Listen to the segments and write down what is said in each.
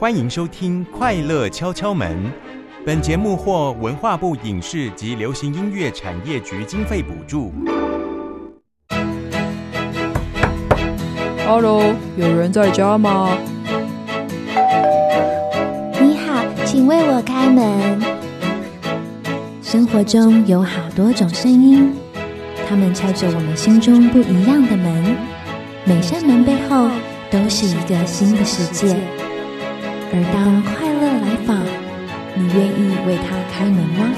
欢迎收听《快乐敲敲门》。本节目获文化部影视及流行音乐产业局经费补助。Hello，有人在家吗？你好，请为我开门。生活中有好多种声音，他们敲着我们心中不一样的门。每扇门背后都是一个新的世界。而当快乐来访，你愿意为他开门吗？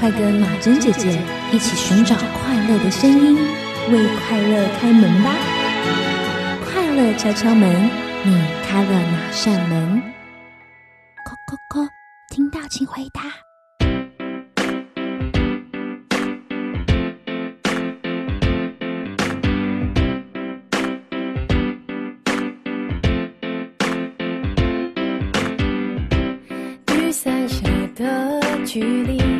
快跟马珍姐姐一起寻找快乐的声音，为快乐开门吧！快乐敲敲门，你开了哪扇门？叩叩叩，听到请回答。距离，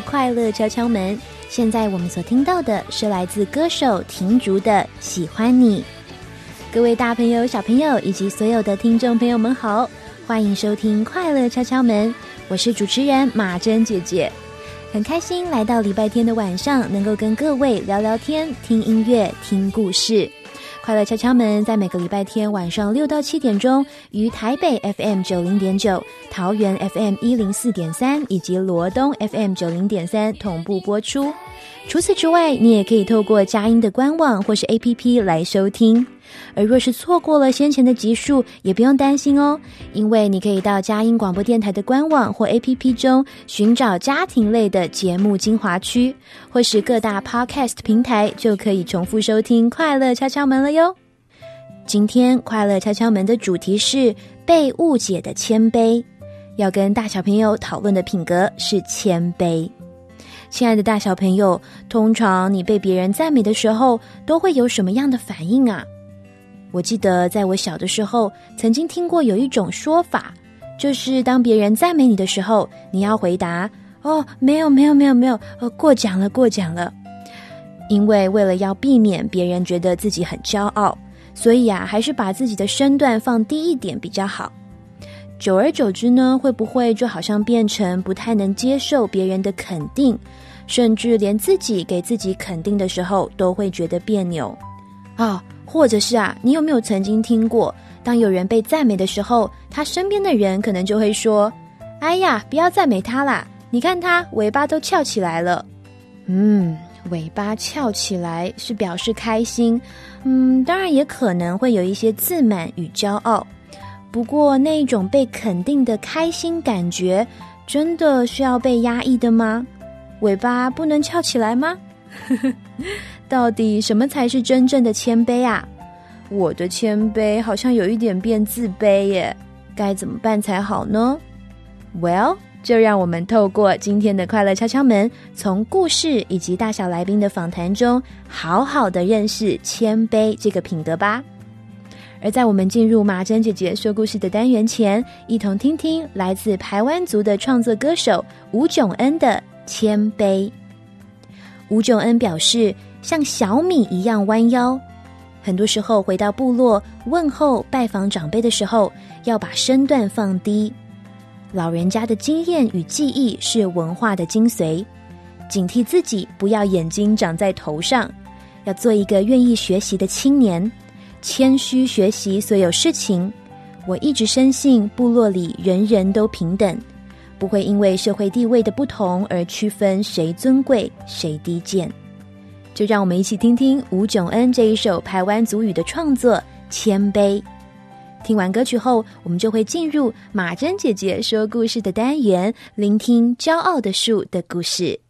快乐敲敲门。现在我们所听到的是来自歌手婷竹的《喜欢你》。各位大朋友、小朋友以及所有的听众朋友们好，欢迎收听快乐敲敲门，我是主持人马珍姐姐。很开心来到礼拜天的晚上，能够跟各位聊聊天、听音乐、听故事。快乐敲敲门在每个礼拜天晚上六到七点钟，于台北 FM 九零点九、桃园 FM 一零四点三以及罗东 FM 九零点三同步播出。除此之外，你也可以透过佳音的官网或是 APP 来收听。而若是错过了先前的集数，也不用担心哦，因为你可以到佳音广播电台的官网或 APP 中寻找家庭类的节目精华区，或是各大 Podcast 平台，就可以重复收听《快乐敲敲门》了哟。今天《快乐敲敲门》的主题是被误解的谦卑，要跟大小朋友讨论的品格是谦卑。亲爱的大小朋友，通常你被别人赞美的时候，都会有什么样的反应啊？我记得在我小的时候，曾经听过有一种说法，就是当别人赞美你的时候，你要回答：“哦，没有，没有，没有，没有，呃，过奖了，过奖了。”因为为了要避免别人觉得自己很骄傲，所以啊，还是把自己的身段放低一点比较好。久而久之呢，会不会就好像变成不太能接受别人的肯定，甚至连自己给自己肯定的时候都会觉得别扭啊？或者是啊，你有没有曾经听过，当有人被赞美的时候，他身边的人可能就会说：“哎呀，不要赞美他啦，你看他尾巴都翘起来了。”嗯，尾巴翘起来是表示开心，嗯，当然也可能会有一些自满与骄傲。不过，那一种被肯定的开心感觉，真的需要被压抑的吗？尾巴不能翘起来吗？到底什么才是真正的谦卑啊？我的谦卑好像有一点变自卑耶，该怎么办才好呢？Well，就让我们透过今天的快乐敲敲门，从故事以及大小来宾的访谈中，好好的认识谦卑这个品德吧。而在我们进入马珍姐姐说故事的单元前，一同听听来自台湾族的创作歌手吴炯恩的《谦卑》。吴炯恩表示，像小米一样弯腰。很多时候回到部落问候、拜访长辈的时候，要把身段放低。老人家的经验与记忆是文化的精髓，警惕自己不要眼睛长在头上，要做一个愿意学习的青年。谦虚学习所有事情，我一直深信部落里人人都平等，不会因为社会地位的不同而区分谁尊贵谁低贱。就让我们一起听听吴炯恩这一首台湾族语的创作《谦卑》。听完歌曲后，我们就会进入马珍姐姐说故事的单元，聆听骄傲的树的故事。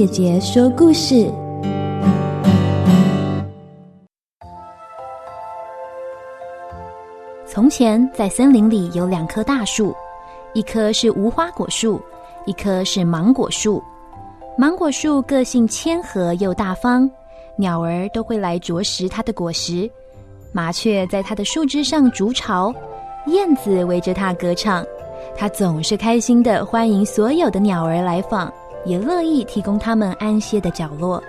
姐姐说故事。从前，在森林里有两棵大树，一棵是无花果树，一棵是芒果树。芒果树个性谦和又大方，鸟儿都会来啄食它的果实，麻雀在它的树枝上筑巢，燕子围着它歌唱。它总是开心的欢迎所有的鸟儿来访，也乐意提供它们安歇的角落。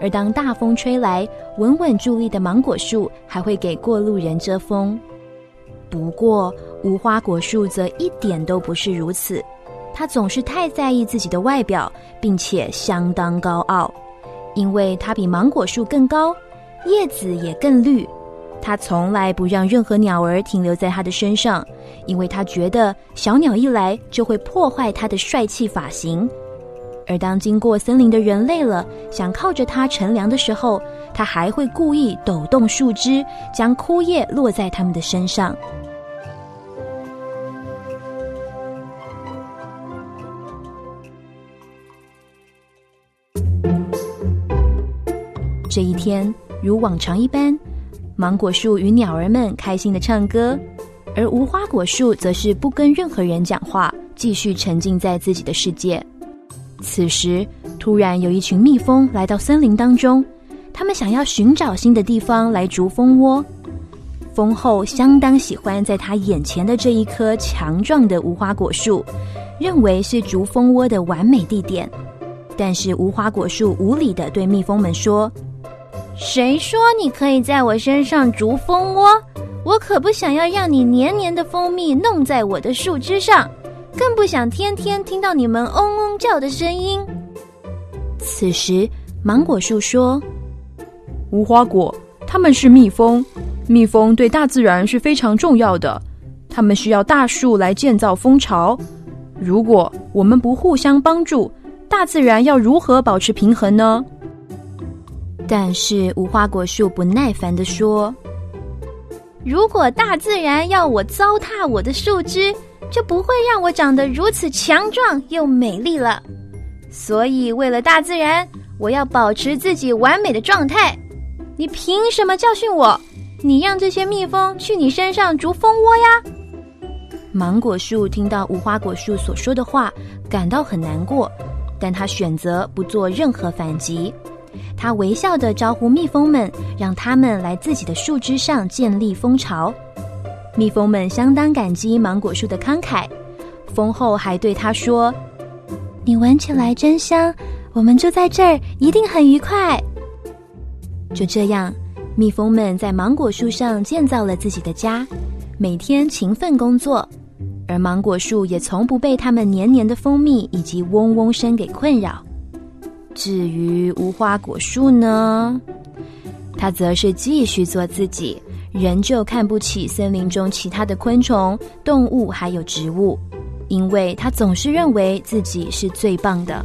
而当大风吹来，稳稳伫立的芒果树还会给过路人遮风。不过，无花果树则一点都不是如此，它总是太在意自己的外表，并且相当高傲，因为它比芒果树更高，叶子也更绿。它从来不让任何鸟儿停留在它的身上，因为它觉得小鸟一来就会破坏它的帅气发型。而当经过森林的人累了，想靠着它乘凉的时候，它还会故意抖动树枝，将枯叶落在它们的身上。这一天，如往常一般，芒果树与鸟儿们开心的唱歌，而无花果树则是不跟任何人讲话，继续沉浸在自己的世界。此时，突然有一群蜜蜂来到森林当中，他们想要寻找新的地方来筑蜂窝。蜂后相当喜欢在他眼前的这一棵强壮的无花果树，认为是筑蜂窝的完美地点。但是无花果树无理的对蜜蜂们说：“谁说你可以在我身上筑蜂窝？我可不想要让你黏黏的蜂蜜弄在我的树枝上。”更不想天天听到你们嗡嗡叫的声音。此时，芒果树说：“无花果，它们是蜜蜂，蜜蜂对大自然是非常重要的，它们需要大树来建造蜂巢。如果我们不互相帮助，大自然要如何保持平衡呢？”但是无花果树不耐烦地说：“如果大自然要我糟蹋我的树枝，就不会让我长得如此强壮又美丽了。所以，为了大自然，我要保持自己完美的状态。你凭什么教训我？你让这些蜜蜂去你身上筑蜂窝呀？”芒果树听到无花果树所说的话，感到很难过，但他选择不做任何反击。他微笑的招呼蜜蜂们，让他们来自己的树枝上建立蜂巢。蜜蜂们相当感激芒果树的慷慨，蜂后还对他说：“你闻起来真香，我们住在这儿一定很愉快。”就这样，蜜蜂们在芒果树上建造了自己的家，每天勤奋工作，而芒果树也从不被它们黏黏的蜂蜜以及嗡嗡声给困扰。至于无花果树呢，它则是继续做自己。仍旧看不起森林中其他的昆虫、动物还有植物，因为他总是认为自己是最棒的。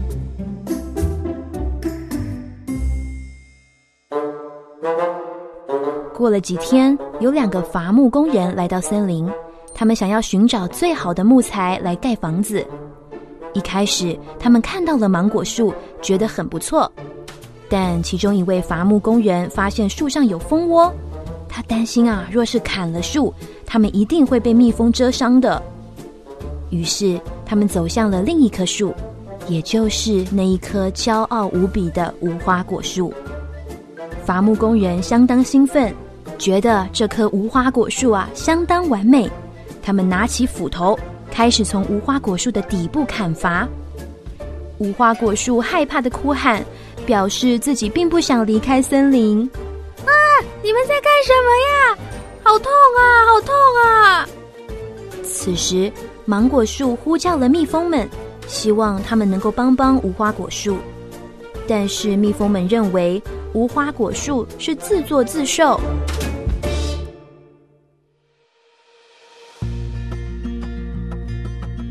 过了几天，有两个伐木工人来到森林，他们想要寻找最好的木材来盖房子。一开始，他们看到了芒果树，觉得很不错，但其中一位伐木工人发现树上有蜂窝。他担心啊，若是砍了树，他们一定会被蜜蜂蛰伤的。于是他们走向了另一棵树，也就是那一棵骄傲无比的无花果树。伐木工人相当兴奋，觉得这棵无花果树啊相当完美。他们拿起斧头，开始从无花果树的底部砍伐。无花果树害怕的哭喊，表示自己并不想离开森林。啊！你们在干什么呀？好痛啊！好痛啊！此时，芒果树呼叫了蜜蜂们，希望他们能够帮帮无花果树。但是蜜蜂们认为无花果树是自作自受。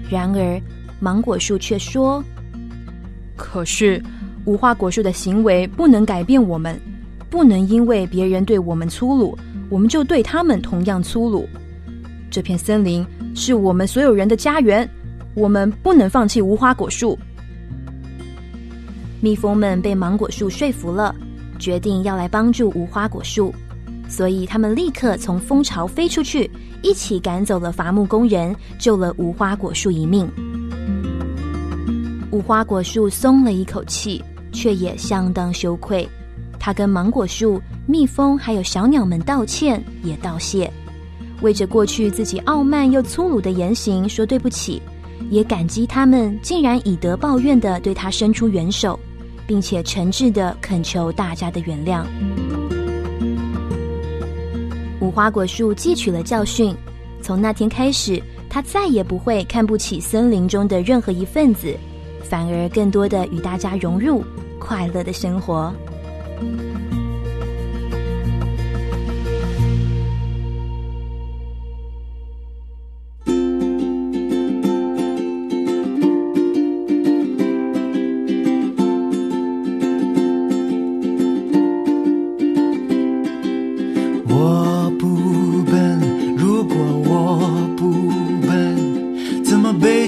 然而，芒果树却说：“可是，无花果树的行为不能改变我们，不能因为别人对我们粗鲁，我们就对他们同样粗鲁。这片森林是我们所有人的家园，我们不能放弃无花果树。”蜜蜂们被芒果树说服了，决定要来帮助无花果树，所以他们立刻从蜂巢飞出去。一起赶走了伐木工人，救了无花果树一命。无花果树松了一口气，却也相当羞愧。他跟芒果树、蜜蜂还有小鸟们道歉，也道谢，为着过去自己傲慢又粗鲁的言行说对不起，也感激他们竟然以德报怨的对他伸出援手，并且诚挚的恳求大家的原谅。无花果树汲取了教训，从那天开始，他再也不会看不起森林中的任何一份子，反而更多的与大家融入，快乐的生活。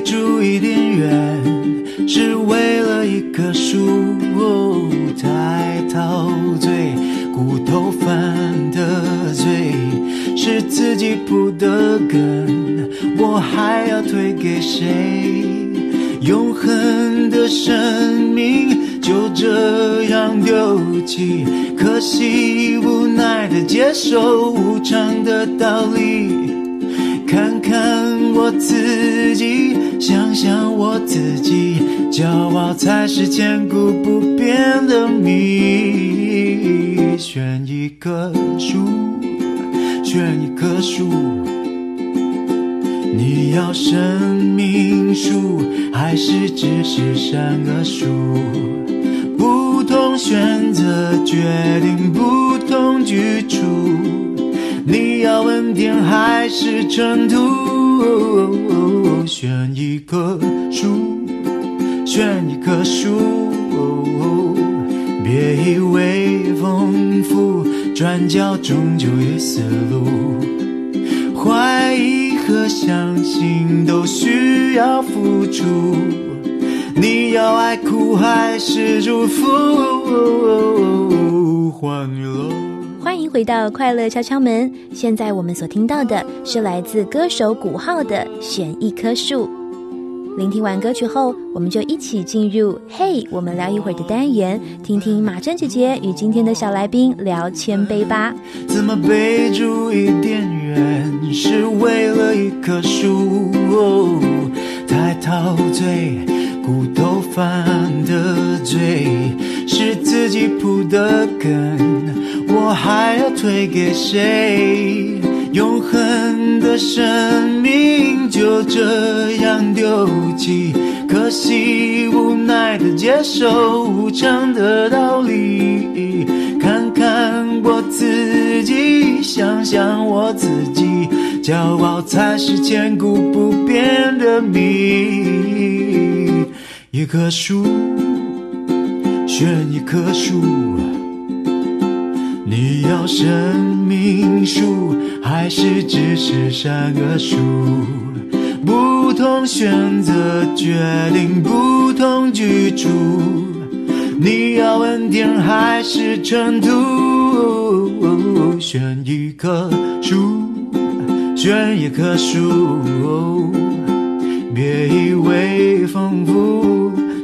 住一点远？是为了一棵树，哦太陶醉，骨头犯的罪，是自己铺的根，我还要推给谁？永恒的生命就这样丢弃，可惜无奈的接受无常的道理。看看我自己，想想我自己，骄傲才是千古不变的谜。选一棵树，选一棵树。你要生命树，还是只是善恶树？不同选择决定不同居处。你要恩典还是尘土？选一棵树，选一棵树。别以为丰富，转角终究也死路。怀疑和相信都需要付出，你要爱哭还是祝福？欢乐。欢迎回到快乐敲敲门。现在我们所听到的是来自歌手古浩的《选一棵树》。聆听完歌曲后，我们就一起进入“嘿，我们聊一会儿”的单元，听听马珍姐姐与今天的小来宾聊谦卑吧。怎么背出一点远，是为了一棵树，太陶醉，骨头犯的罪，是自己铺的根，我还要推给谁？永恒的生命就这样丢弃，可惜无奈的接受无常的道理。看看我自己，想想我自己，骄傲才是千古不变的谜。一棵树，选一棵树。你要生命树，还是只是善恶树？不同选择决定不同居住。你要恩典还是尘土？选一棵树，选一棵树。别以为丰富，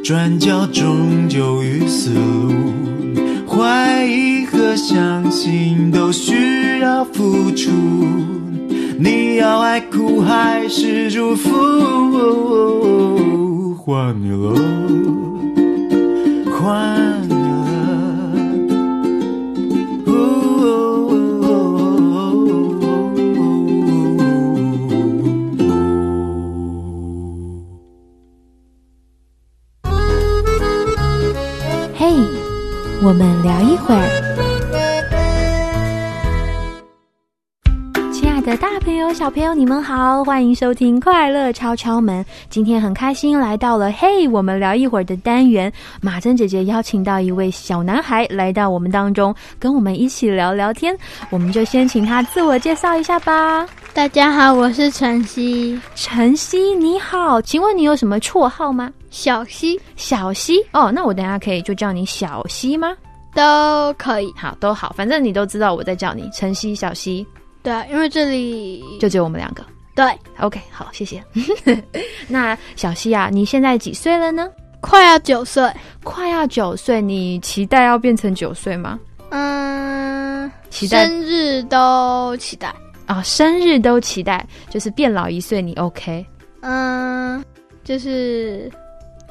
转角终究遇死路。怀疑和相信都需要付出，你要爱哭还是祝福？换你了，换我们聊一会儿。小朋友，你们好，欢迎收听《快乐敲敲门》。今天很开心来到了“嘿，我们聊一会儿”的单元。马珍姐姐邀请到一位小男孩来到我们当中，跟我们一起聊聊天。我们就先请他自我介绍一下吧。大家好，我是晨曦，晨曦，你好，请问你有什么绰号吗？小溪小溪哦，那我等下可以就叫你小溪吗？都可以。好，都好，反正你都知道我在叫你晨曦、小溪，对啊，因为这里就只有我们两个。对 OK，好，谢谢。那小西啊，你现在几岁了呢？快要九岁，快要九岁，你期待要变成九岁吗？嗯，期待生日都期待，啊、生日都期待，就是变老一岁，你 OK 嗯，就是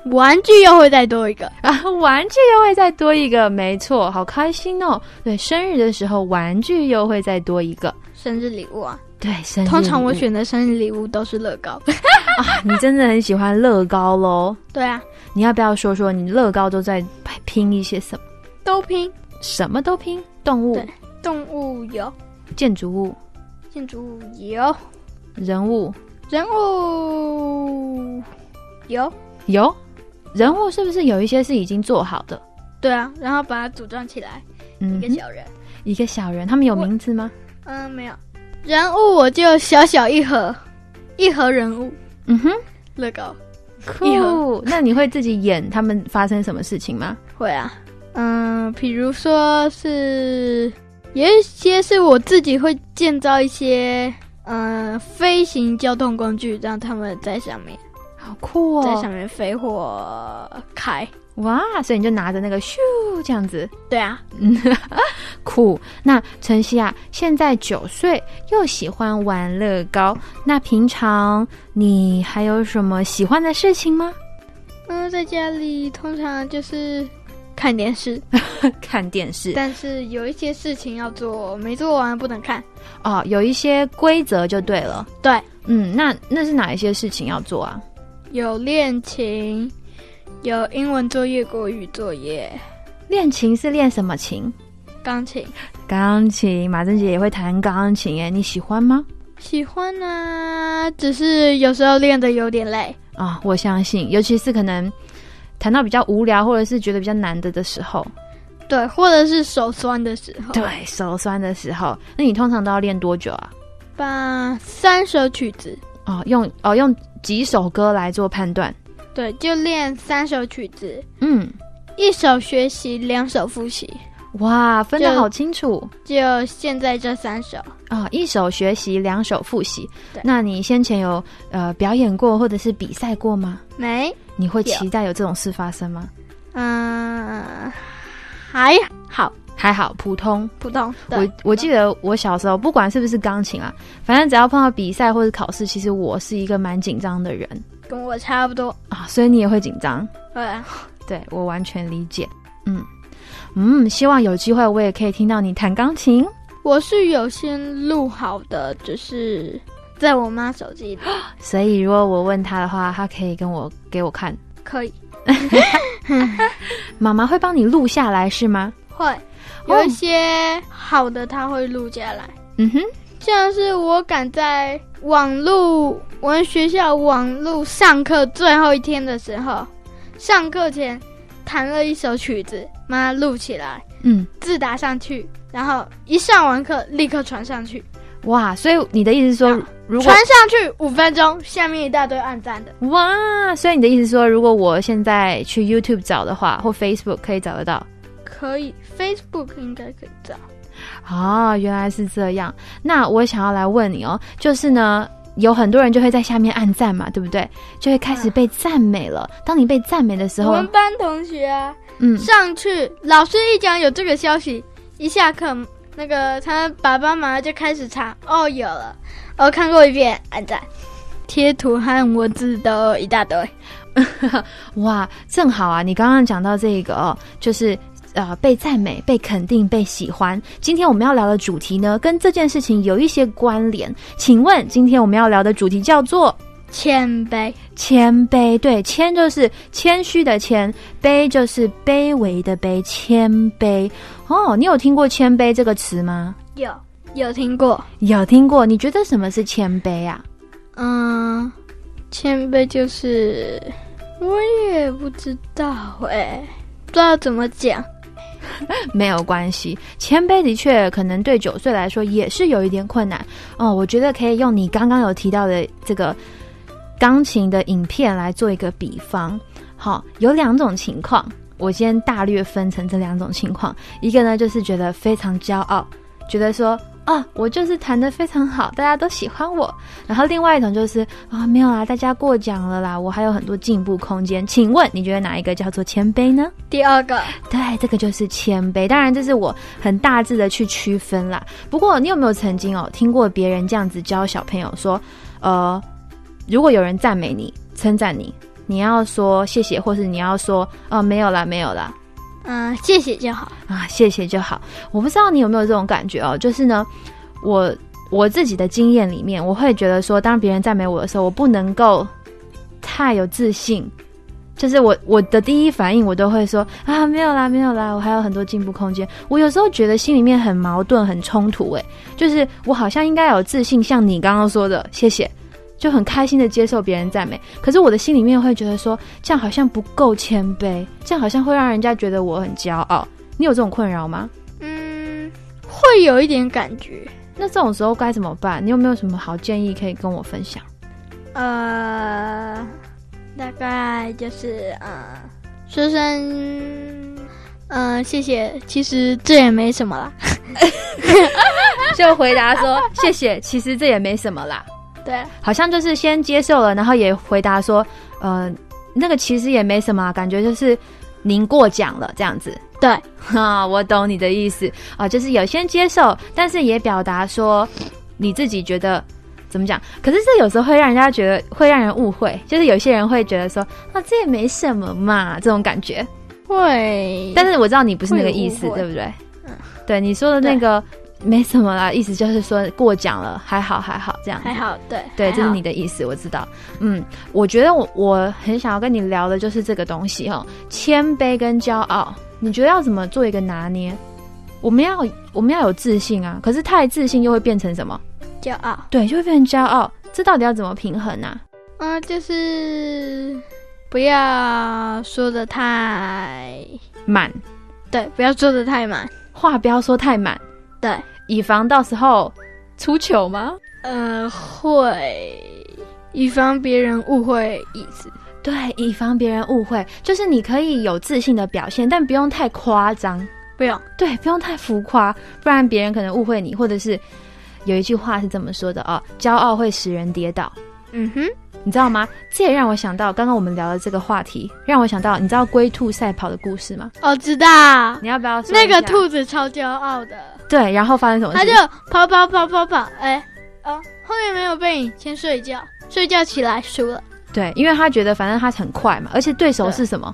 玩具又会再多一个，啊？玩具又会再多一个，没错，好开心哦。对，生日的时候玩具又会再多一个。生日礼物啊。对，生日通常我选的生日礼物都是乐高。啊，你真的很喜欢乐高喽？对啊，你要不要说说你乐高都在拼一些什么？都拼，什么都拼，动物对、动物有，建筑物、建筑物有，人物人物有，有，人物是不是有一些是已经做好的？对啊，然后把它组装起来，嗯，一个小人。一个小人，他们有名字吗？嗯，没有。人物我就小小一盒，一盒人物嗯哼，乐高酷。那你会自己演他们发生什么事情吗？会啊。嗯，比如说是有一些是我自己会建造一些嗯飞行交通工具，让他们在上面好酷哦在上哦！面飞或开。哇，所以你就拿着那个咻这样子，对啊，嗯，酷。那晨曦啊，现在九岁，又喜欢玩乐高。那平常你还有什么喜欢的事情吗？嗯，在家里通常就是看电视，看电视但是有一些事情要做，没做完不能看。哦，有一些规则就对了。对，嗯，那那是哪一些事情要做啊？有练琴，有英文作业、国语作业、练琴是练什么琴？钢琴。钢琴。马珍姐也会弹钢琴，耶，你喜欢吗？喜欢啊，只是有时候练的有点累。啊、我相信，尤其是可能弹到比较无聊，或者是觉得比较难的的时候，对，或者是手酸的时候，对，手酸的时候，那你通常都要练多久啊？把三首曲子，哦，用哦用几首歌来做判断。对，就练三首曲子，嗯，一首学习，两首复习，哇，分得好清楚就现在这三首。啊、一首学习，两首复习对。那你先前有呃表演过或者是比赛过吗？没，你会期待有这种事发生吗？嗯，还好，还好，普通。普通。我对，我记得我小时候，不管是不是钢琴啊，反正只要碰到比赛或者考试，其实我是一个蛮紧张的人跟我差不多。啊，所以你也会紧张。对啊，对我完全理解。嗯嗯，希望有机会我也可以听到你弹钢琴。我是有先录好的，就是在我妈手机里 所以如果我问他的话，他可以跟我给我看。可以。妈妈会帮你录下来是吗？会有一些好的，他会录下来。嗯哼，像是我赶在网络，我们学校网络上课最后一天的时候，上课前弹了一首曲子，把它录起来，嗯，字打上去，然后一上完课立刻传上去，哇，所以你的意思是说，如果传上去五分钟，下面一大堆暗赞的，哇，所以你的意思是说，如果我现在去 YouTube 找的话，或 Facebook 可以找得到？可以，Facebook 应该可以找。哦，原来是这样。那我想要来问你哦，就是呢，有很多人就会在下面按赞嘛，对不对？就会开始被赞美了。当你被赞美的时候我们，班同学啊，嗯，上去老师一讲有这个消息，一下课那个他爸爸妈妈就开始查，哦有了，我看过一遍，按赞，贴图和文字都一大堆。哇，正好啊！你刚刚讲到这个哦，就是呃被赞美、被肯定、被喜欢。今天我们要聊的主题呢，跟这件事情有一些关联。请问今天我们要聊的主题叫做谦卑，谦卑？对，谦就是谦虚的谦，卑就是卑微的卑，谦卑。哦，你有听过谦卑这个词吗？有有听过？有听过。你觉得什么是谦卑啊？嗯，谦卑就是我也不知道哎、不知道怎么讲。没有关系，谦卑的确可能对九岁来说也是有一点困难哦。我觉得可以用你刚刚有提到的这个钢琴的影片来做一个比方。好，有两种情况，我先大略分成这两种情况。一个呢，就是觉得非常骄傲，觉得说啊，我就是弹得非常好，大家都喜欢我。然后另外一种就是啊，没有啦，大家过奖了啦，我还有很多进步空间。请问你觉得哪一个叫做谦卑呢？第二个，对，这个就是谦卑。当然，这是我很大致的去区分啦。不过，你有没有曾经哦听过别人这样子教小朋友说，呃，如果有人赞美你、称赞你，你要说谢谢，或是你要说哦没有啦，没有啦，嗯、谢谢就好。啊，谢谢就好。我不知道你有没有这种感觉哦，就是呢，我我自己的经验里面，我会觉得说，当别人赞美我的时候，我不能够太有自信。就是我我的第一反应，我都会说啊，没有啦，没有啦，我还有很多进步空间。我有时候觉得心里面很矛盾、很冲突，诶，就是我好像应该有自信，像你刚刚说的，谢谢，就很开心的接受别人赞美。可是我的心里面会觉得说，这样好像不够谦卑，这样好像会让人家觉得我很骄傲。你有这种困扰吗？嗯，会有一点感觉。那这种时候该怎么办？你有没有什么好建议可以跟我分享？呃，大概就是呃，说声呃谢谢，其实这也没什么啦。就回答说谢谢，其实这也没什么啦。对，好像就是先接受了，然后也回答说，呃，那个其实也没什么啊，感觉就是您过奖了这样子。对，啊，我懂你的意思啊，就是有先接受，但是也表达说你自己觉得怎么讲？可是这有时候会让人家觉得会让人误会，就是有些人会觉得说啊，这也没什么嘛，这种感觉。会，但是我知道你不是那个意思，对不对？嗯，对，你说的那个没什么啦，意思就是说过奖了，还好还好这样。还好，对，对，这是你的意思，我知道。嗯，我觉得我我很想要跟你聊的就是这个东西哦、谦卑跟骄傲，你觉得要怎么做一个拿捏？我们要我们要有自信啊，可是太自信又会变成什么？骄傲。对，就会变成骄傲。这到底要怎么平衡啊？嗯、就是不要说的太满对，不要说的太满。话不要说太满，对，以防到时候出糗吗？呃，会以防别人误会意思。对，以防别人误会，就是你可以有自信的表现，但不用太夸张。不用，对，不用太浮夸，不然别人可能误会你，或者是有一句话是这么说的哦：骄傲会使人跌倒。嗯哼，你知道吗？这也让我想到刚刚我们聊的这个话题，让我想到你知道龟兔赛跑的故事吗？哦知道你要不要说那个兔子超骄傲的，对，然后发生什么事？他就跑跑跑跑跑，哎，啊，后面没有背影，先睡觉，睡觉起来输了。对，因为他觉得反正他很快嘛，而且对手是什么？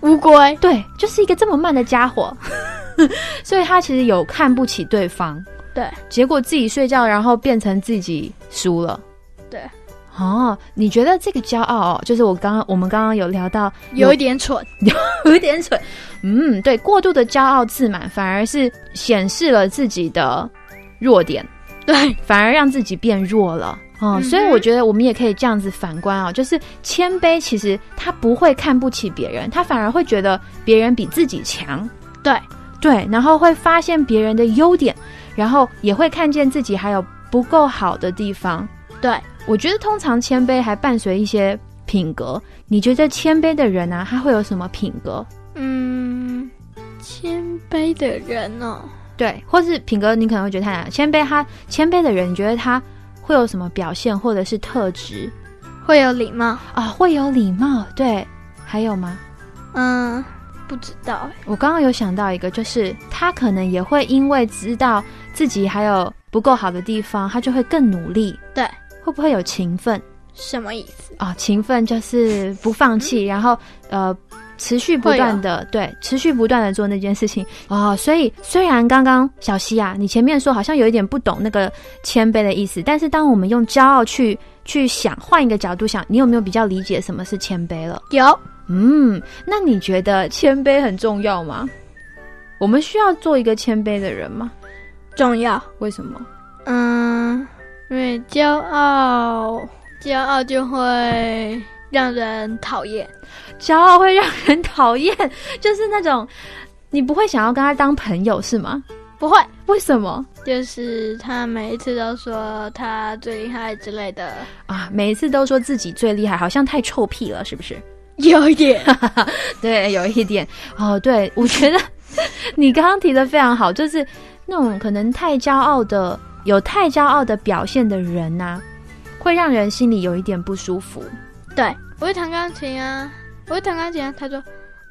乌龟，对，就是一个这么慢的家伙，所以他其实有看不起对方，对结果自己睡觉，然后变成自己输了。对，哦，你觉得这个骄傲哦，就是我刚刚我们刚刚有聊到有一点蠢。有一点蠢，嗯，对，过度的骄傲自满反而是显示了自己的弱点，对，反而让自己变弱了。哦，嗯所以我觉得我们也可以这样子反观啊、就是谦卑，其实他不会看不起别人，他反而会觉得别人比自己强，对。对，然后会发现别人的优点，然后也会看见自己还有不够好的地方。对，我觉得通常谦卑还伴随一些品格。你觉得谦卑的人啊，他会有什么品格？嗯，谦卑的人哦，对，或是品格，你可能会觉得太难。谦卑他，谦卑的人，你觉得他会有什么表现或者是特质会有礼貌。啊？会有礼貌，对，还有吗？嗯，不知道欸我刚刚有想到一个，就是他可能也会因为知道自己还有不够好的地方，他就会更努力。对，会不会有勤奋什么意思？啊、勤奋就是不放弃，然后呃。持续不断的对，持续不断的做那件事情哦，所以虽然刚刚小溪啊，你前面说好像有一点不懂那个谦卑的意思，但是当我们用骄傲去去想，换一个角度想，你有没有比较理解什么是谦卑了？有，嗯，那你觉得谦卑很重要吗？我们需要做一个谦卑的人吗？重要。为什么？嗯，因为骄傲，骄傲就会让人讨厌。骄傲会让人讨厌，就是那种你不会想要跟他当朋友是吗？不会，为什么就是他每一次都说他最厉害之类的，啊？每一次都说自己最厉害，好像太臭屁了，是不是？有一点。对，有一点哦。对，我觉得 你刚刚提的非常好，就是那种可能太骄傲的、有太骄傲的表现的人呐、会让人心里有一点不舒服。对，我会弹钢琴啊，我会弹钢琴啊。他说，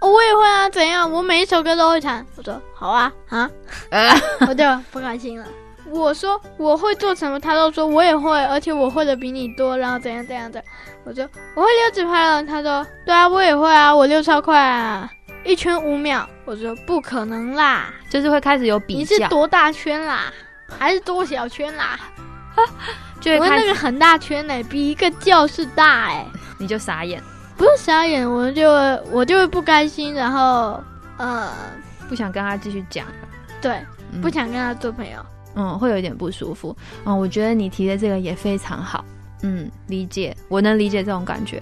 哦，我也会啊，怎样？我每一首歌都会弹。我说，好啊，啊，我就不开心了。我说我会做什么，他都说我也会，而且我会的比你多，然后怎样怎样的。我说我会溜直拍了，他说对啊，我也会啊，我溜超快啊，一圈五秒。我说不可能啦，就是会开始有比你是，多大圈啦，还是多小圈啦？我那个很大圈呢、比一个教室大哎、你就傻眼，不是傻眼，我就我就会不甘心，然后呃，不想跟他继续讲，对，嗯不想跟他做朋友。嗯，会有一点不舒服。嗯，我觉得你提的这个也非常好。嗯，理解，我能理解这种感觉。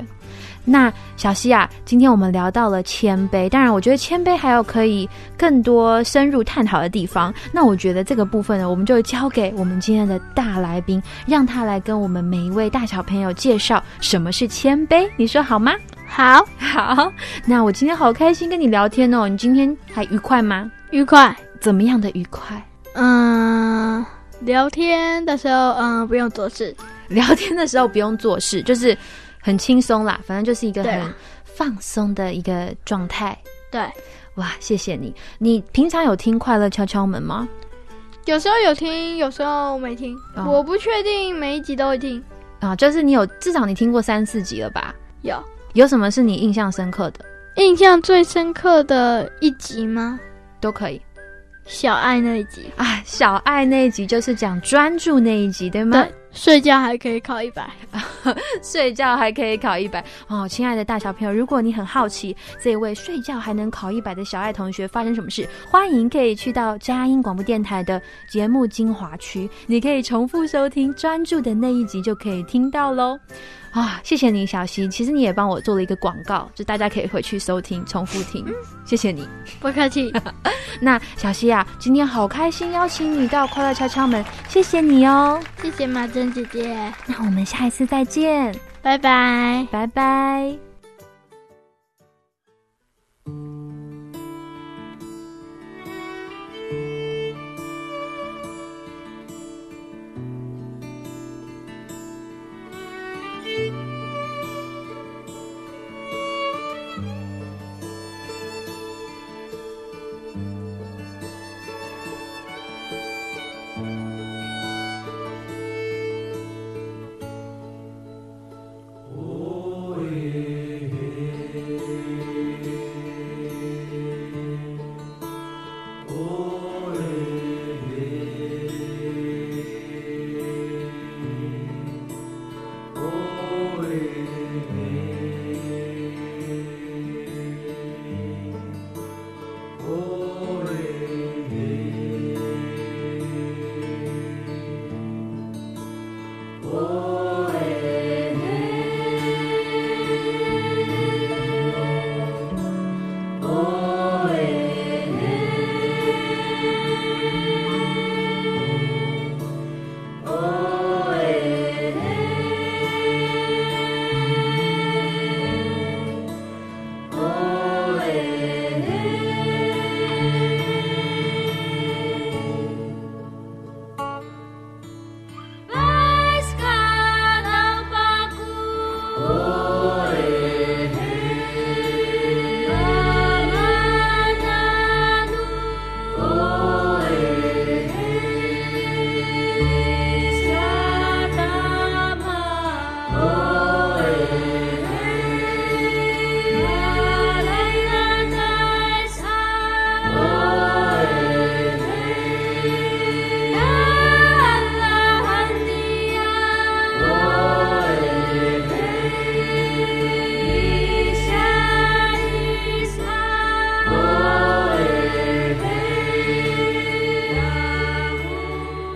那小西啊，今天我们聊到了谦卑，当然，我觉得谦卑还有可以更多深入探讨的地方。那我觉得这个部分呢，我们就交给我们今天的大来宾，让他来跟我们每一位大小朋友介绍什么是谦卑。你说好吗？好，好，那我今天好开心跟你聊天哦。你今天还愉快吗？愉快。怎么样的愉快？嗯，聊天的时候，嗯，不用做事。聊天的时候不用做事，就是很轻松啦，反正就是一个很放松的一个状态。对，哇，谢谢你。你平常有听快乐敲敲门吗？有时候有听，有时候没听。哦我不确定每一集都会听。啊，就是你有至少你听过三四集了吧？有有什么是你印象深刻的？印象最深刻的一集吗？都可以小爱那一集。啊。小爱那一集就是讲专注那一集，对吗？对，睡觉还可以考一百。睡觉还可以考一百哦，亲爱的大小朋友，如果你很好奇这位睡觉还能考一百的小爱同学发生什么事，欢迎可以去到佳音广播电台的节目精华区，你可以重复收听专注的那一集，就可以听到喽。啊，谢谢你，小溪。其实你也帮我做了一个广告，就大家可以回去收听、重复听。谢谢你。不客气。那小溪啊，今天好开心邀请你到快乐敲敲门，谢谢你哦。谢谢马珍姐姐，那我们下一次再见，拜拜。拜拜。Oh.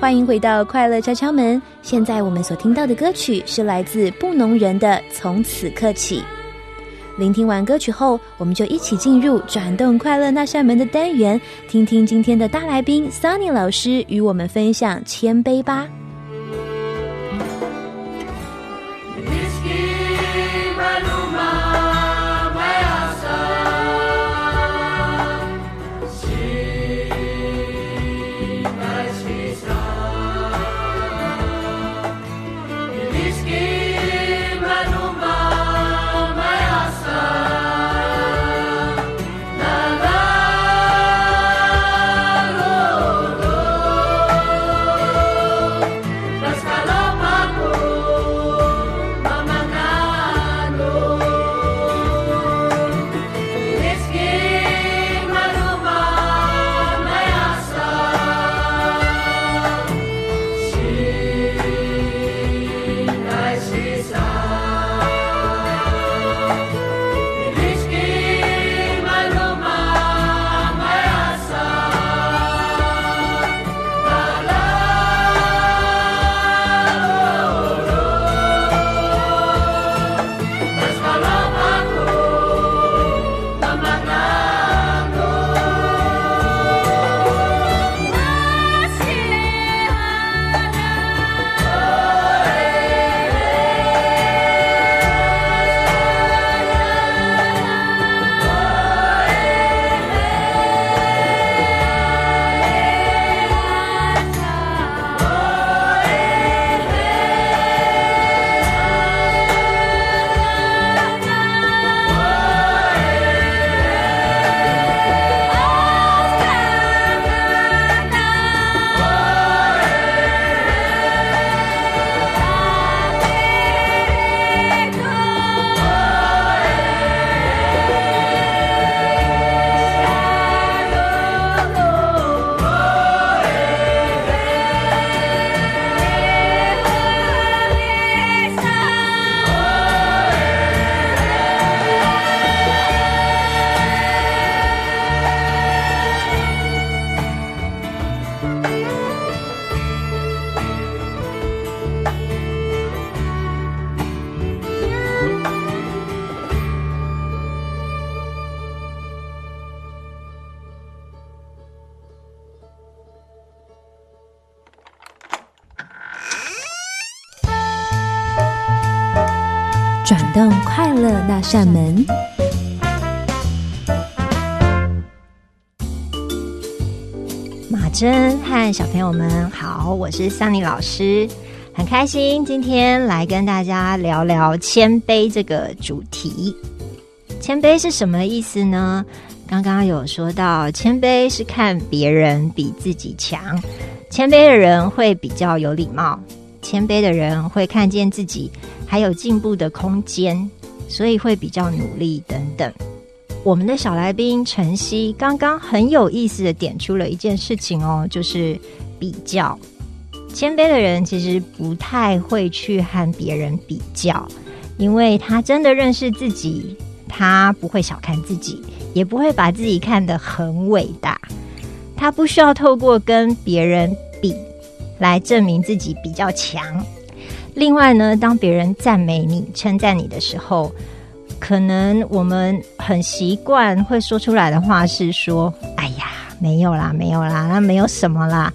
欢迎回到快乐敲敲门。现在我们所听到的歌曲是来自布农人的《从此刻起》。聆听完歌曲后，我们就一起进入转动快乐那扇门的单元，听听今天的大来宾 Sunny 老师与我们分享谦卑吧。动快乐那扇门。马珍和小朋友们好，我是桑尼老师，很开心今天来跟大家聊聊谦卑这个主题。谦卑是什么意思呢？刚刚有说到，谦卑是看别人比自己强，谦卑的人会比较有礼貌，谦卑的人会看见自己还有进步的空间，所以会比较努力等等。我们的小来宾晨曦刚刚很有意思的点出了一件事情哦，就是比较。谦卑的人其实不太会去和别人比较，因为他真的认识自己，他不会小看自己，也不会把自己看得很伟大。他不需要透过跟别人比来证明自己比较强。另外呢，当别人赞美你、称赞你的时候，可能我们很习惯会说出来的话是说：“哎呀，没有啦，没有啦，那没有什么啦。”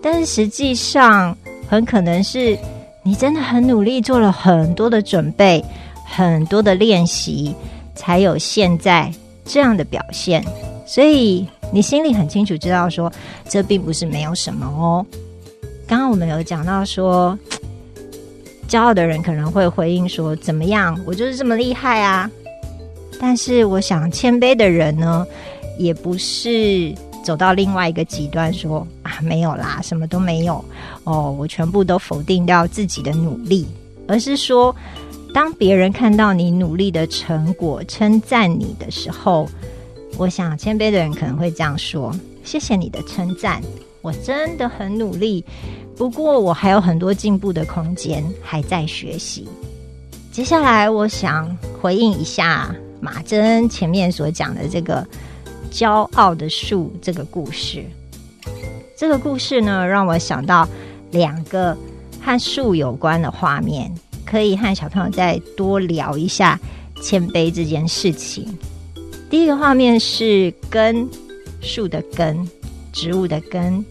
但是实际上，很可能是你真的很努力，做了很多的准备，很多的练习，才有现在这样的表现。所以你心里很清楚知道说，这并不是没有什么哦。刚刚我们有讲到说。骄傲的人可能会回应说：“怎么样？我就是这么厉害啊！”但是，我想谦卑的人呢，也不是走到另外一个极端，说：“啊，没有啦，什么都没有哦，我全部都否定掉自己的努力。”而是说，当别人看到你努力的成果，称赞你的时候，我想谦卑的人可能会这样说：“谢谢你的称赞，我真的很努力。”不过我还有很多进步的空间，还在学习。接下来，我想回应一下马珍前面所讲的这个骄傲的树这个故事。这个故事呢，让我想到两个和树有关的画面，可以和小朋友再多聊一下谦卑这件事情。第一个画面是根，树的根，植物的根。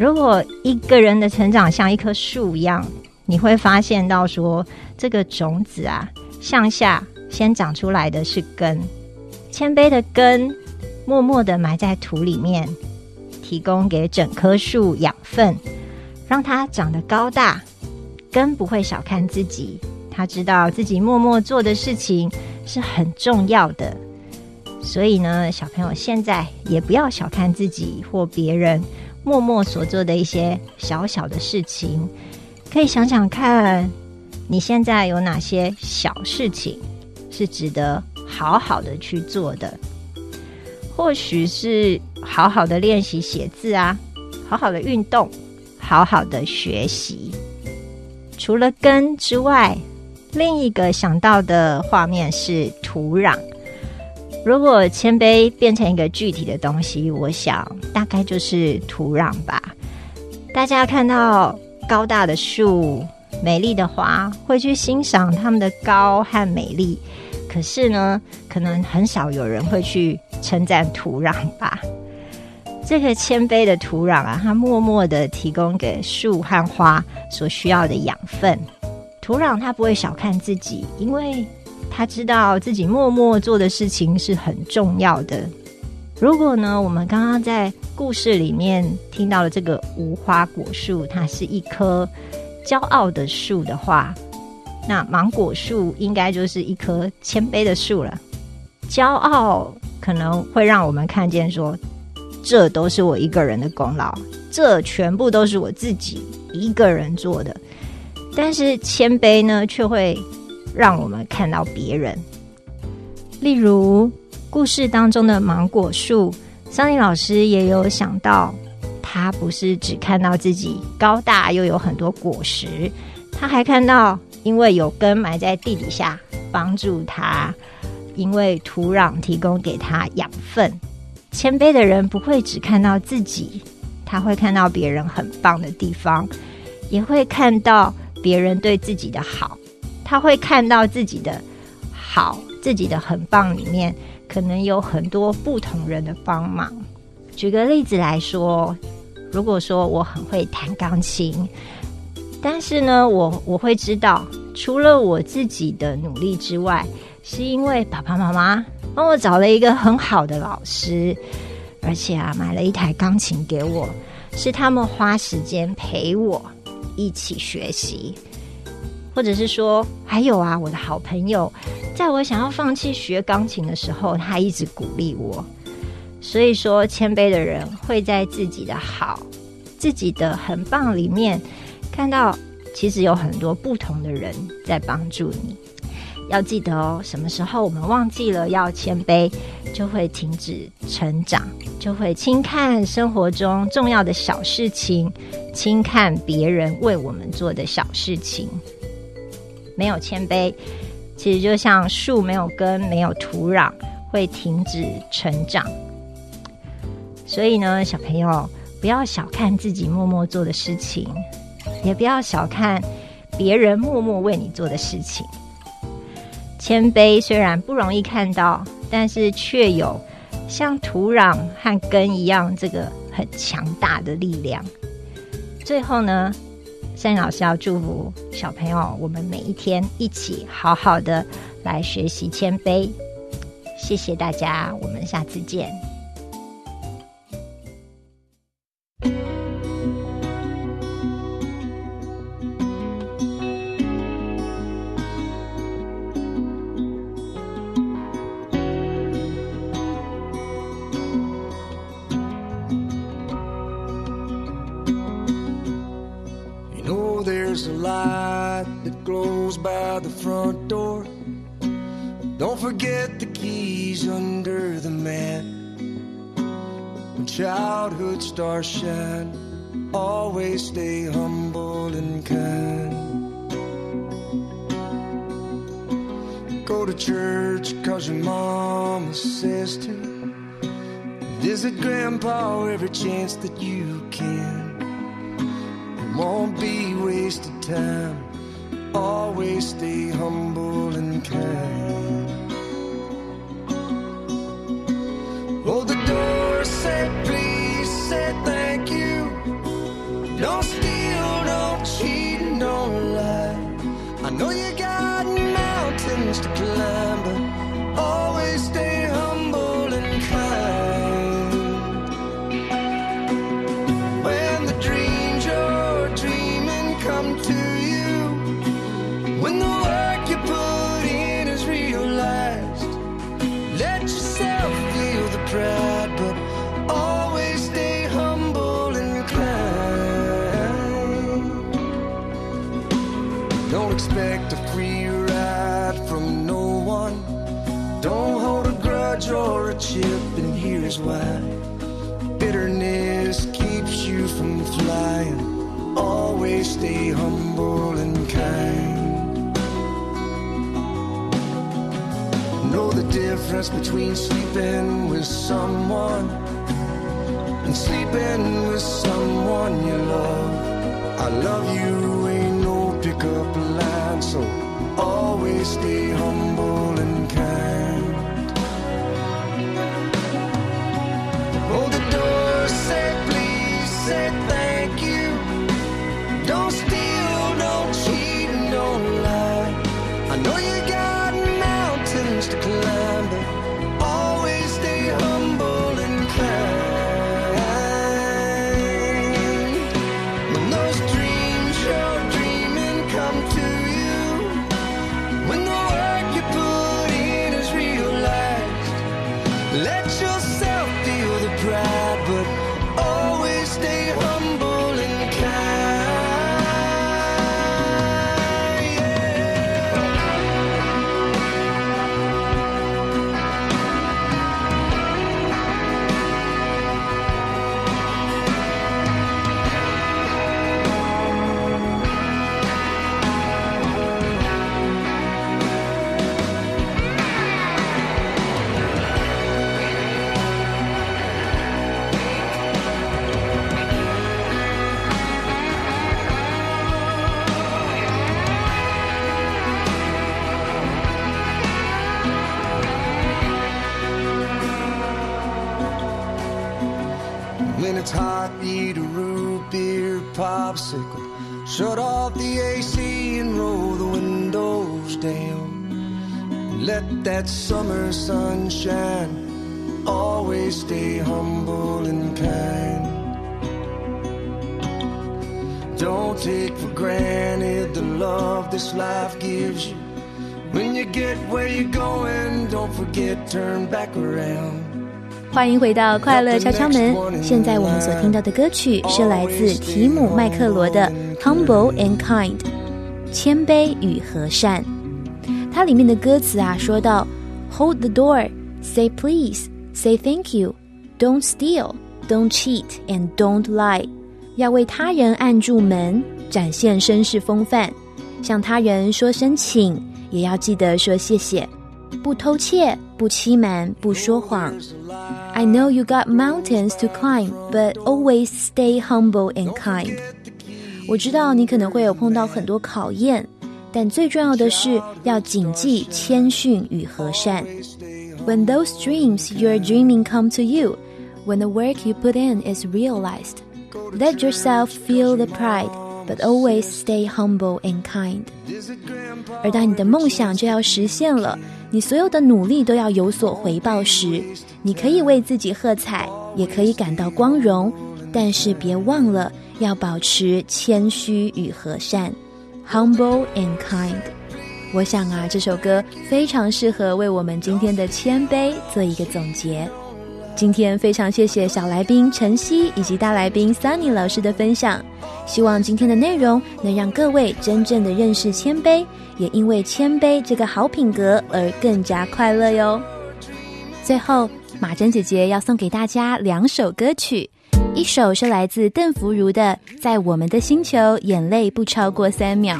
如果一个人的成长像一棵树一样，你会发现到说，这个种子啊，向下先长出来的是根，谦卑的根默默的埋在土里面，提供给整棵树养分，让它长得高大。根不会小看自己，他知道自己默默做的事情是很重要的。所以呢，小朋友现在也不要小看自己或别人默默所做的一些小小的事情，可以想想看，你现在有哪些小事情是值得好好的去做的？或许是好好的练习写字啊，好好的运动，好好的学习。除了根之外，另一个想到的画面是土壤。如果谦卑变成一个具体的东西，我想大概就是土壤吧。大家看到高大的树、美丽的花，会去欣赏它们的高和美丽。可是呢，可能很少有人会去称赞土壤吧。这个谦卑的土壤啊，它默默的提供给树和花所需要的养分。土壤它不会小看自己，因为他知道自己默默做的事情是很重要的。如果呢，我们刚刚在故事里面听到了这个无花果树，它是一棵骄傲的树的话，那芒果树应该就是一棵谦卑的树了。骄傲可能会让我们看见说，这都是我一个人的功劳，这全部都是我自己一个人做的。但是谦卑呢，却会。让我们看到别人，例如故事当中的芒果树，桑尼老师也有想到，他不是只看到自己高大又有很多果实，他还看到因为有根埋在地底下帮助他，因为土壤提供给他养分。谦卑的人不会只看到自己，他会看到别人很棒的地方，也会看到别人对自己的好。他会看到自己的好，自己的很棒里面，可能有很多不同人的帮忙。举个例子来说，如果说我很会弹钢琴，但是呢，我我会知道，除了我自己的努力之外，是因为爸爸妈妈帮我找了一个很好的老师，而且啊，买了一台钢琴给我，是他们花时间陪我一起学习。或者是说，还有啊，我的好朋友，在我想要放弃学钢琴的时候，他一直鼓励我。所以说，谦卑的人会在自己的好、自己的很棒里面，看到其实有很多不同的人在帮助你。要记得哦，什么时候我们忘记了要谦卑，就会停止成长，就会轻看生活中重要的小事情，轻看别人为我们做的小事情。没有谦卑，其实就像树没有根、没有土壤，会停止成长。所以呢，小朋友不要小看自己默默做的事情，也不要小看别人默默为你做的事情。谦卑虽然不容易看到，但是却有像土壤和根一样这个很强大的力量。最后呢？山老师要祝福小朋友，我们每一天一起好好的来学习谦卑。谢谢大家，我们下次见。Glows by the front door. Don't forget the keys under the mat. When childhood stars shine, always stay humble and kind. Go to church cause your mama says to. Visit grandpa every chance that you can It won't be wasted time. Always stay humble and kind. Difference between sleeping with someone and sleeping with someone you love. I love you ain't no pickup line, so always stay humble take for granted the love this life gives you. When you get where you're going, don't forget turn back around. 欢迎回到快乐敲敲门。现在我们所听到的歌曲是来自提姆麦克罗的《Humble and Kind》，谦卑与和善。它里面的歌词啊，说到：Hold the door, say please, say thank you, don't steal, don't cheat, and don't lie。 要为他人按住门，展现绅士风范，向他人说声请，也要记得说谢谢。不偷窃，不欺瞒，不说谎。I know you got mountains to climb, but always stay humble and kind. 我知道你可能会有碰到很多考验，但最重要的是要谨记谦逊与和善。When those dreams you're dreaming come to you, when the work you put in is realized, let yourself feel the pride, but always stay humble and kind. 而当你的梦想就要实现了，你所有的努力都要有所回报时，你可以为自己喝彩，也可以感到光荣，但是别忘了要保持谦虚与和善，humble and kind。我想啊，这首歌非常适合为我们今天的谦卑做一个总结。今天非常谢谢小来宾晨曦以及大来宾 Sunny 老师的分享，希望今天的内容能让各位真正的认识谦卑，也因为谦卑这个好品格而更加快乐哟。最后，马珍姐姐要送给大家两首歌曲，一首是来自邓福如的《在我们的星球，眼泪不超过三秒》，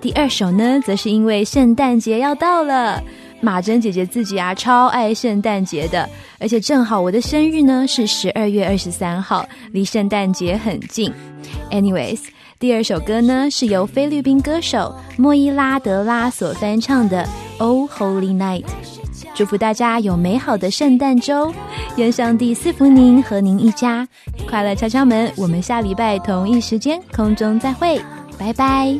第二首呢，则是因为圣诞节要到了。马珍姐姐自己啊超爱圣诞节的。而且正好我的生日呢是十二月二十三号离圣诞节很近。Anyways 第二首歌呢是由菲律宾歌手莫伊拉德拉所翻唱的 oh holy night 祝福大家有美好的圣诞周。愿上帝赐福您和您一家。快乐敲敲门我们下礼拜同一时间空中再会。拜拜。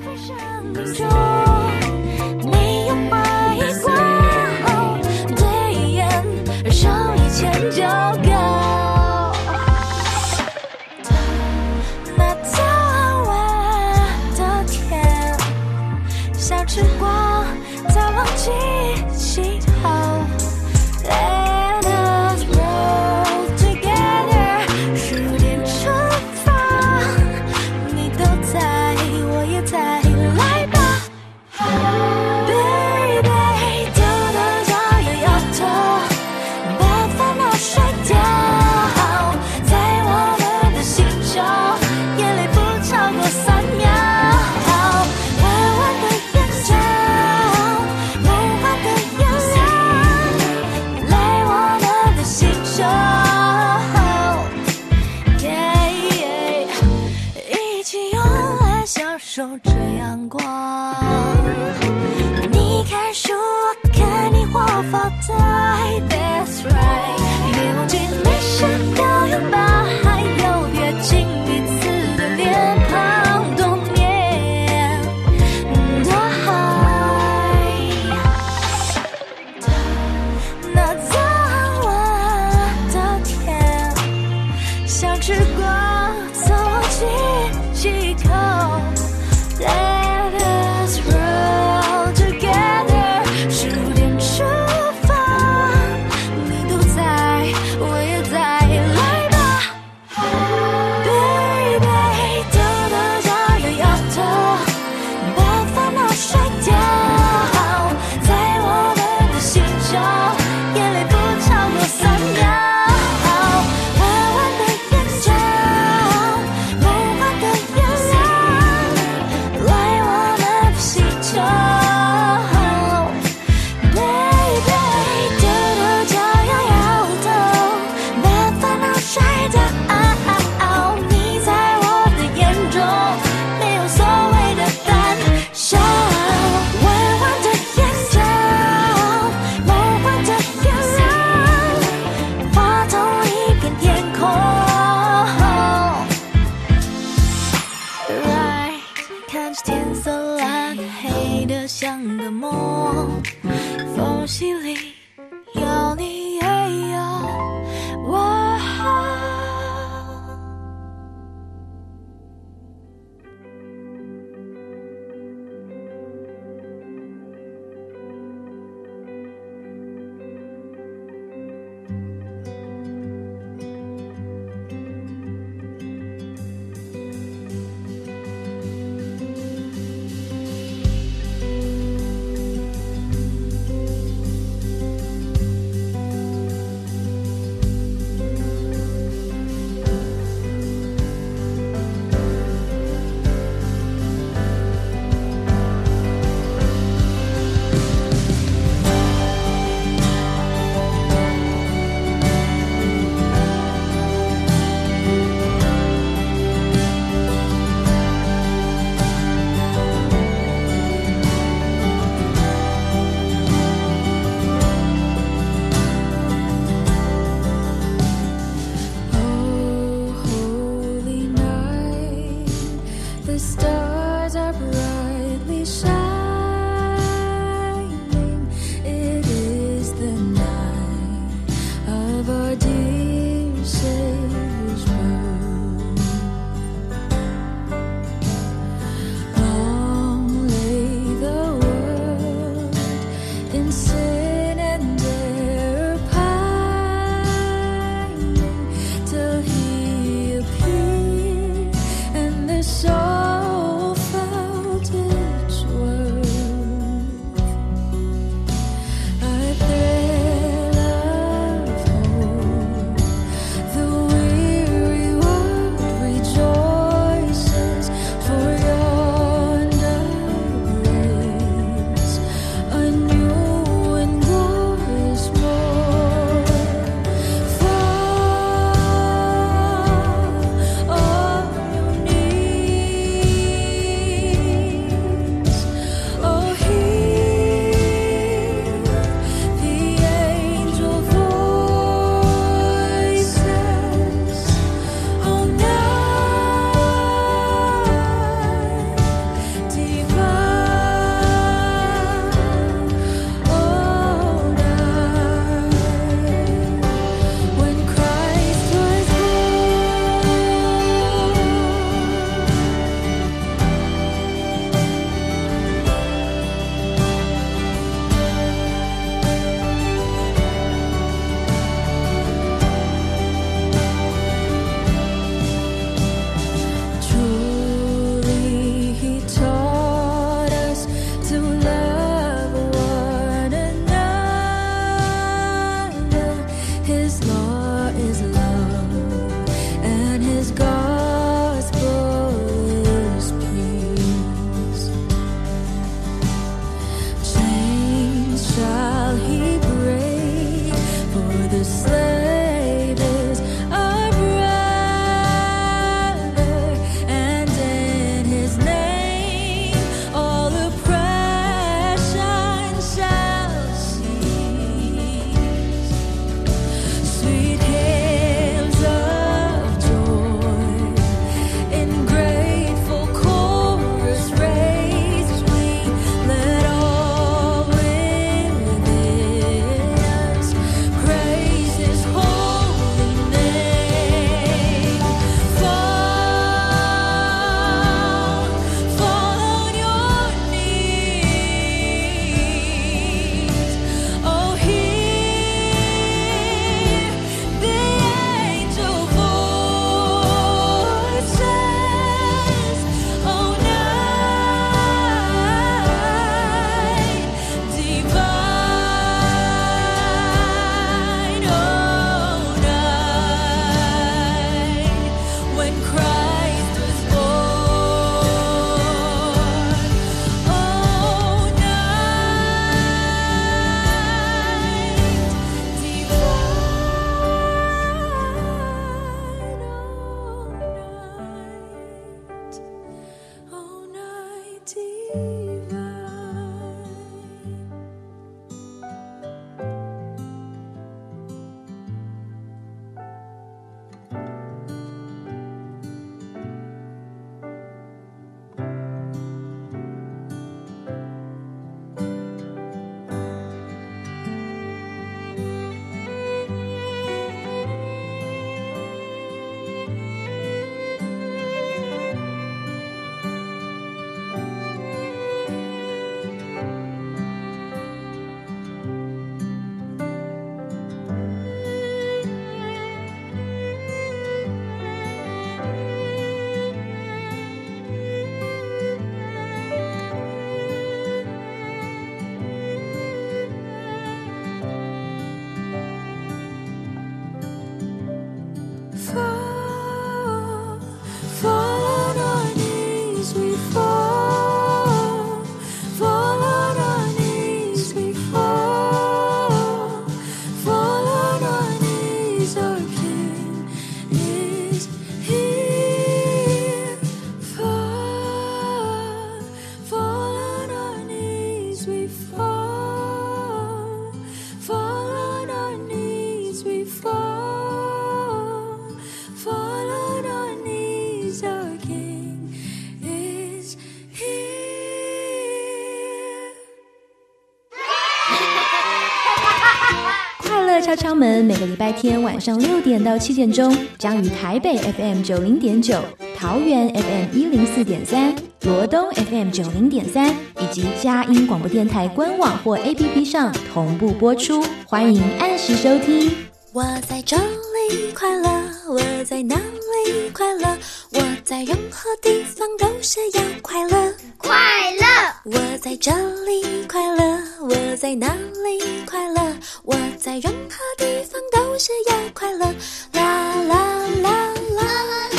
天晚上六点到七点钟，将于台北 FM 九零点九、桃园 FM 一零四点三、罗东 FM 九零点三以及佳音广播电台官网或 APP 上同步播出，欢迎按时收听。我在这里快乐，我在哪里快乐？我在任何地方都是要快乐，快乐。我在这里快乐，我在哪里快乐？我在任何地方都是要快乐，啦啦啦啦啦啦啦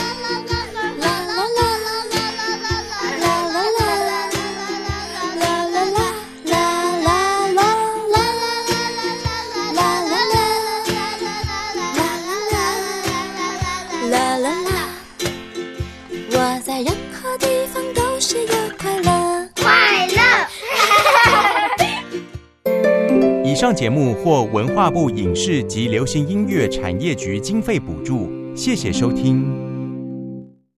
上节目获文化部影视及流行音乐产业局经费补助，谢谢收听。